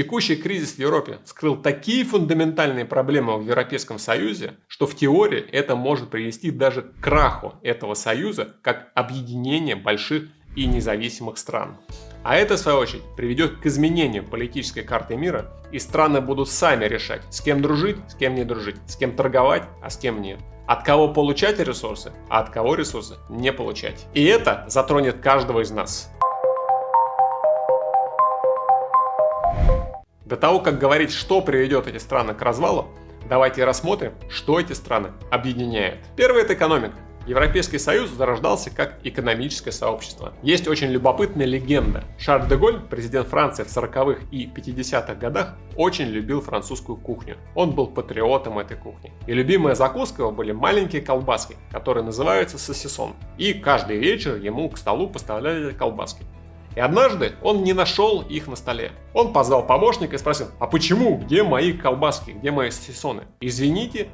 Текущий кризис в Европе скрыл такие фундаментальные проблемы в Европейском Союзе, что в теории это может привести даже к краху этого союза как объединение больших и независимых стран. А это, в свою очередь, приведет к изменению политической карты мира, и страны будут сами решать, с кем дружить, с кем не дружить, с кем торговать, а с кем нет. От кого получать ресурсы, а от кого ресурсы не получать. И это затронет каждого из нас. До того, как говорить, что приведет эти страны к развалу, давайте рассмотрим, что эти страны объединяет. Первое – это экономика. Европейский Союз зарождался как экономическое сообщество. Есть очень любопытная легенда. Шарль де Голь, президент Франции в 40-х и 50-х годах, очень любил французскую кухню. Он был патриотом этой кухни. И любимая закуска его были маленькие колбаски, которые называются сосисон. И каждый вечер ему к столу поставляли колбаски. И однажды он не нашел их на столе. Он позвал помощника и спросил, а почему, где мои колбаски, где мои сосисоны? Извините,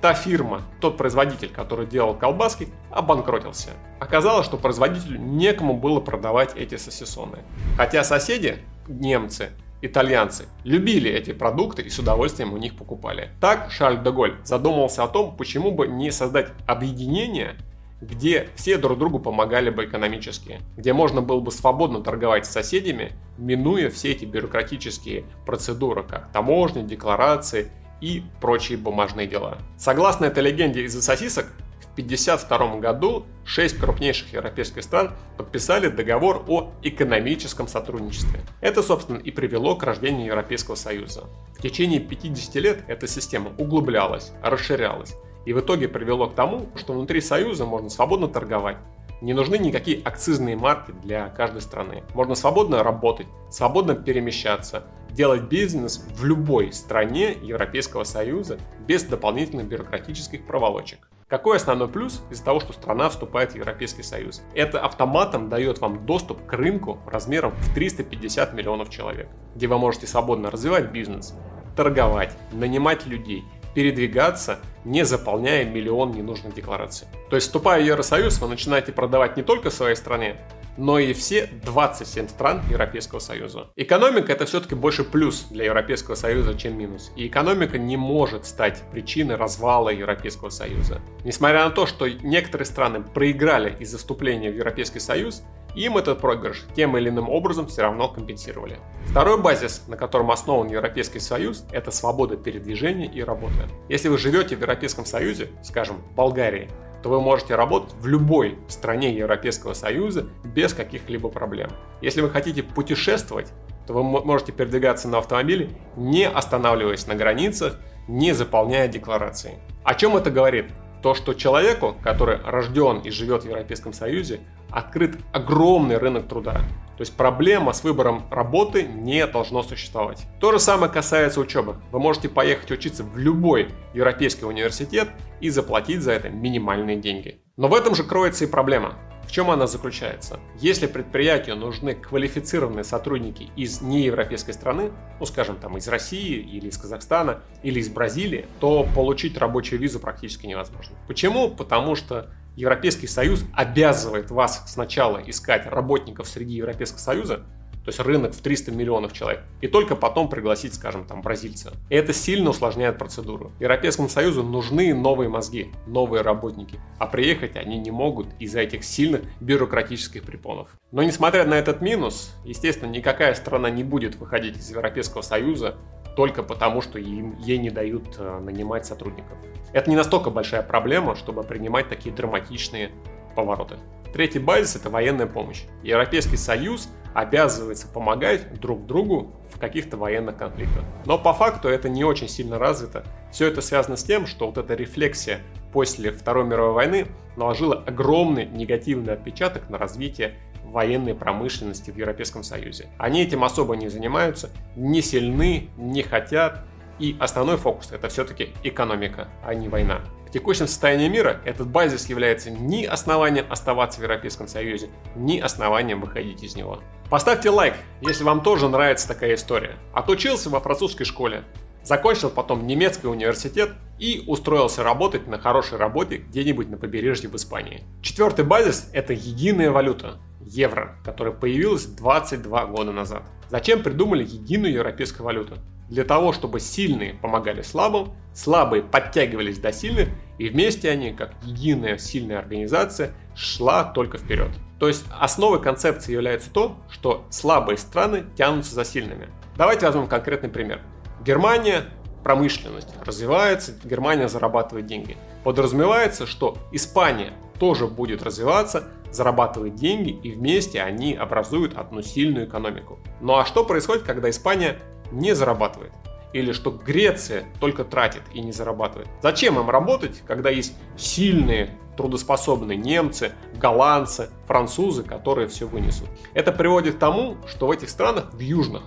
та фирма, тот производитель, который делал колбаски, обанкротился. Оказалось, что производителю некому было продавать эти сосисоны. Хотя соседи, немцы, итальянцы, любили эти продукты и с удовольствием у них покупали. Так Шарль де Голь задумался о том, почему бы не создать объединение где все друг другу помогали бы экономически, где можно было бы свободно торговать с соседями, минуя все эти бюрократические процедуры, как таможни, декларации и прочие бумажные дела. Согласно этой легенде из-за сосисок, в 1952 году шесть крупнейших европейских стран подписали договор о экономическом сотрудничестве. Это, собственно, и привело к рождению Европейского Союза. В течение 50 лет эта система углублялась, расширялась и в итоге привело к тому, что внутри Союза можно свободно торговать. Не нужны никакие акцизные марки для каждой страны. Можно свободно работать, свободно перемещаться, делать бизнес в любой стране Европейского Союза без дополнительных бюрократических проволочек. Какой основной плюс из-за того, что страна вступает в Европейский Союз? Это автоматом дает вам доступ к рынку размером в 350 миллионов человек, где вы можете свободно развивать бизнес, торговать, нанимать людей, передвигаться, не заполняя миллион ненужных деклараций. То есть, вступая в Евросоюз, вы начинаете продавать не только своей стране, но и все 27 стран Европейского Союза. Экономика это все-таки больше плюс для Европейского Союза, чем минус. И экономика не может стать причиной развала Европейского Союза. Несмотря на то, что некоторые страны проиграли из-за вступления в Европейский Союз, им этот проигрыш тем или иным образом все равно компенсировали. Второй базис, на котором основан Европейский Союз, это свобода передвижения и работы. Если вы живете в Европейском Союзе, скажем, в Болгарии, то вы можете работать в любой стране Европейского Союза без каких-либо проблем. Если вы хотите путешествовать, то вы можете передвигаться на автомобиле, не останавливаясь на границах, не заполняя декларации. О чем это говорит? То, что человеку, который рожден и живет в Европейском Союзе, открыт огромный рынок труда. То есть проблема с выбором работы не должно существовать. То же самое касается учебы. Вы можете поехать учиться в любой европейский университет и заплатить за это минимальные деньги. Но в этом же кроется и проблема. В чем она заключается? Если предприятию нужны квалифицированные сотрудники из неевропейской страны, ну скажем там из России или из Казахстана или из Бразилии, то получить рабочую визу практически невозможно. Почему? Потому что Европейский Союз обязывает вас сначала искать работников среди Европейского Союза, то есть рынок в 300 миллионов человек, и только потом пригласить, скажем, там, бразильца. И это сильно усложняет процедуру. Европейскому Союзу нужны новые мозги, новые работники, а приехать они не могут из-за этих сильных бюрократических препонов. Но несмотря на этот минус, естественно, никакая страна не будет выходить из Европейского Союза только потому, что им, ей не дают э, нанимать сотрудников. Это не настолько большая проблема, чтобы принимать такие драматичные повороты. Третий базис – это военная помощь. Европейский Союз обязывается помогать друг другу в каких-то военных конфликтах. Но по факту это не очень сильно развито. Все это связано с тем, что вот эта рефлексия после Второй мировой войны наложила огромный негативный отпечаток на развитие военной промышленности в Европейском Союзе. Они этим особо не занимаются, не сильны, не хотят, и основной фокус это все-таки экономика, а не война. В текущем состоянии мира этот базис является ни основанием оставаться в Европейском Союзе, ни основанием выходить из него. Поставьте лайк, если вам тоже нравится такая история. Отучился во французской школе, закончил потом немецкий университет и устроился работать на хорошей работе где-нибудь на побережье в Испании. Четвертый базис – это единая валюта. Евро, которое появилось 22 года назад. Зачем придумали единую европейскую валюту? Для того, чтобы сильные помогали слабым, слабые подтягивались до сильных, и вместе они, как единая сильная организация, шла только вперед. То есть основой концепции является то, что слабые страны тянутся за сильными. Давайте возьмем конкретный пример. Германия промышленность развивается, Германия зарабатывает деньги. Подразумевается, что Испания тоже будет развиваться, зарабатывать деньги, и вместе они образуют одну сильную экономику. Ну а что происходит, когда Испания не зарабатывает? Или что Греция только тратит и не зарабатывает? Зачем им работать, когда есть сильные, трудоспособные немцы, голландцы, французы, которые все вынесут? Это приводит к тому, что в этих странах, в южных,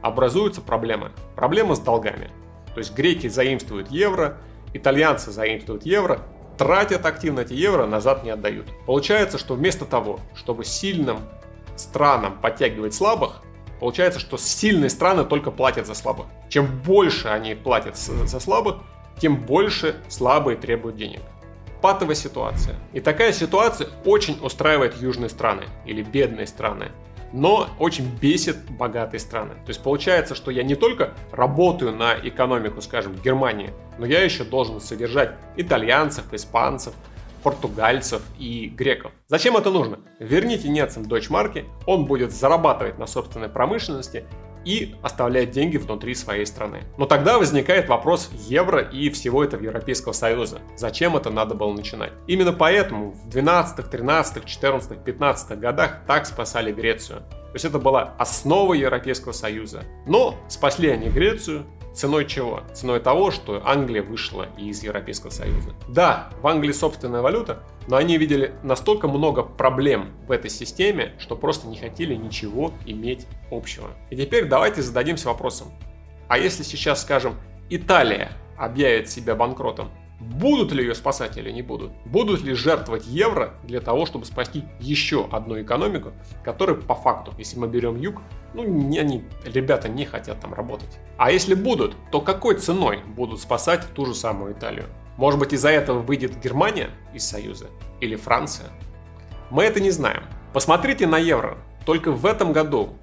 образуются проблемы. Проблемы с долгами. То есть греки заимствуют евро, итальянцы заимствуют евро, тратят активно эти евро, назад не отдают. Получается, что вместо того, чтобы сильным странам подтягивать слабых, получается, что сильные страны только платят за слабых. Чем больше они платят за слабых, тем больше слабые требуют денег. Патовая ситуация. И такая ситуация очень устраивает южные страны или бедные страны но очень бесит богатые страны. То есть получается, что я не только работаю на экономику, скажем, Германии, но я еще должен содержать итальянцев, испанцев, португальцев и греков. Зачем это нужно? Верните немцам дочь-марки, он будет зарабатывать на собственной промышленности и оставлять деньги внутри своей страны. Но тогда возникает вопрос евро и всего этого Европейского Союза. Зачем это надо было начинать? Именно поэтому в 12, 13, 14, 15 годах так спасали Грецию. То есть это была основа Европейского Союза. Но спасли они Грецию, Ценой чего? Ценой того, что Англия вышла из Европейского Союза. Да, в Англии собственная валюта, но они видели настолько много проблем в этой системе, что просто не хотели ничего иметь общего. И теперь давайте зададимся вопросом. А если сейчас, скажем, Италия объявит себя банкротом, Будут ли ее спасать или не будут? Будут ли жертвовать евро для того, чтобы спасти еще одну экономику, которая по факту, если мы берем юг, ну, не, они, ребята не хотят там работать. А если будут, то какой ценой будут спасать ту же самую Италию? Может быть из-за этого выйдет Германия из Союза? Или Франция? Мы это не знаем. Посмотрите на евро. Только в этом году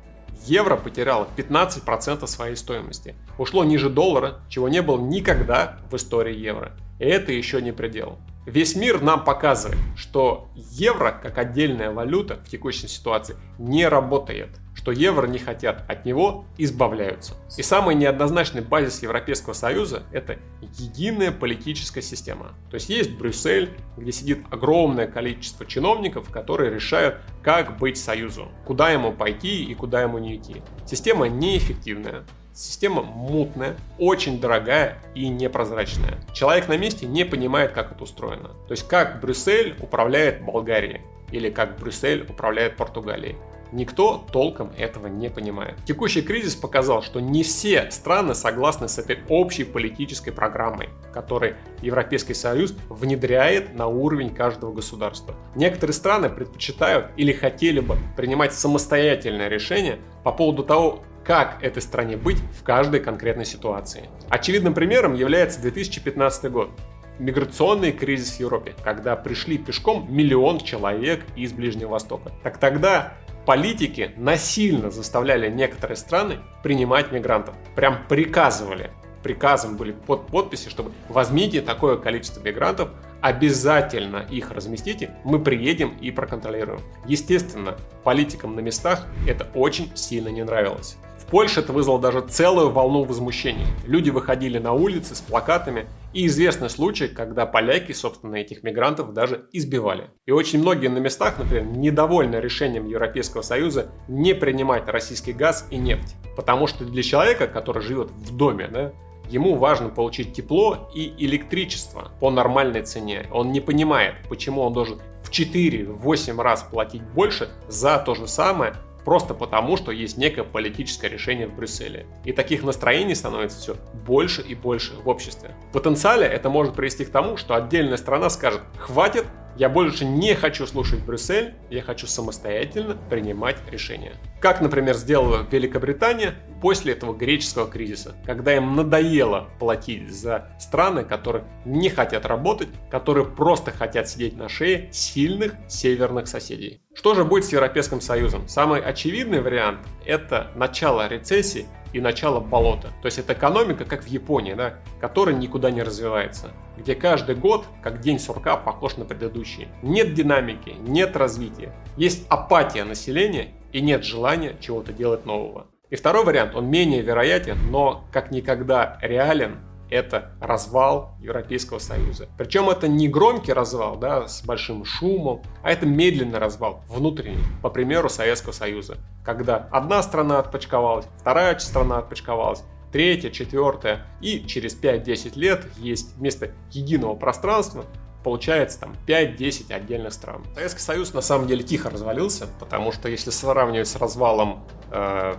евро потеряло 15% своей стоимости. Ушло ниже доллара, чего не было никогда в истории евро. И это еще не предел. Весь мир нам показывает, что евро как отдельная валюта в текущей ситуации не работает, что евро не хотят, от него избавляются. И самый неоднозначный базис Европейского Союза – это единая политическая система. То есть есть Брюссель, где сидит огромное количество чиновников, которые решают, как быть Союзу, куда ему пойти и куда ему не идти. Система неэффективная, Система мутная, очень дорогая и непрозрачная. Человек на месте не понимает, как это устроено. То есть, как Брюссель управляет Болгарией или как Брюссель управляет Португалией. Никто толком этого не понимает. Текущий кризис показал, что не все страны согласны с этой общей политической программой, которую Европейский Союз внедряет на уровень каждого государства. Некоторые страны предпочитают или хотели бы принимать самостоятельное решение по поводу того, как этой стране быть в каждой конкретной ситуации. Очевидным примером является 2015 год миграционный кризис в Европе, когда пришли пешком миллион человек из Ближнего Востока. Так тогда политики насильно заставляли некоторые страны принимать мигрантов. Прям приказывали. Приказом были под подписи, чтобы возьмите такое количество мигрантов, обязательно их разместите, мы приедем и проконтролируем. Естественно, политикам на местах это очень сильно не нравилось. Польше это вызвало даже целую волну возмущений. Люди выходили на улицы с плакатами, и известны случаи, когда поляки, собственно, этих мигрантов даже избивали. И очень многие на местах, например, недовольны решением Европейского Союза не принимать российский газ и нефть. Потому что для человека, который живет в доме, да, Ему важно получить тепло и электричество по нормальной цене. Он не понимает, почему он должен в 4-8 раз платить больше за то же самое, просто потому, что есть некое политическое решение в Брюсселе. И таких настроений становится все больше и больше в обществе. В потенциале это может привести к тому, что отдельная страна скажет «хватит, Я больше не хочу слушать Брюссель, я хочу самостоятельно принимать решения. Как, например, сделала Великобритания после этого греческого кризиса, когда им надоело платить за страны, которые не хотят работать, которые просто хотят сидеть на шее сильных северных соседей. Что же будет с Европейским Союзом? Самый очевидный вариант – это начало рецессии и начало болота. То есть это экономика, как в Японии, да, которая никуда не развивается, где каждый год, как день сурка, похож на предыдущий. Нет динамики, нет развития. Есть апатия населения и нет желания чего-то делать нового. И второй вариант, он менее вероятен, но как никогда реален это развал Европейского Союза. Причем это не громкий развал, да, с большим шумом, а это медленный развал, внутренний, по примеру Советского Союза, когда одна страна отпочковалась, вторая страна отпочковалась, третья, четвертая, и через 5-10 лет есть вместо единого пространства получается там 5-10 отдельных стран. Советский Союз на самом деле тихо развалился, потому что если сравнивать с развалом э,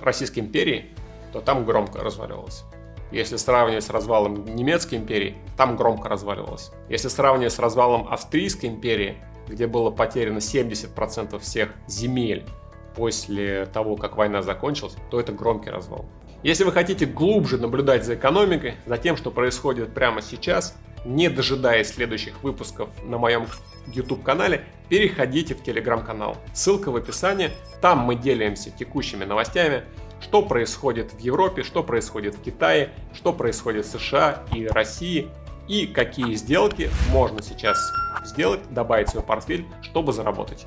Российской империи, то там громко разваливался. Если сравнивать с развалом немецкой империи, там громко разваливалось. Если сравнивать с развалом Австрийской империи, где было потеряно 70% всех земель после того, как война закончилась, то это громкий развал. Если вы хотите глубже наблюдать за экономикой, за тем, что происходит прямо сейчас, не дожидаясь следующих выпусков на моем YouTube-канале, переходите в телеграм-канал. Ссылка в описании. Там мы делимся текущими новостями, что происходит в Европе, что происходит в Китае, что происходит в США и России, и какие сделки можно сейчас сделать, добавить в свой портфель, чтобы заработать.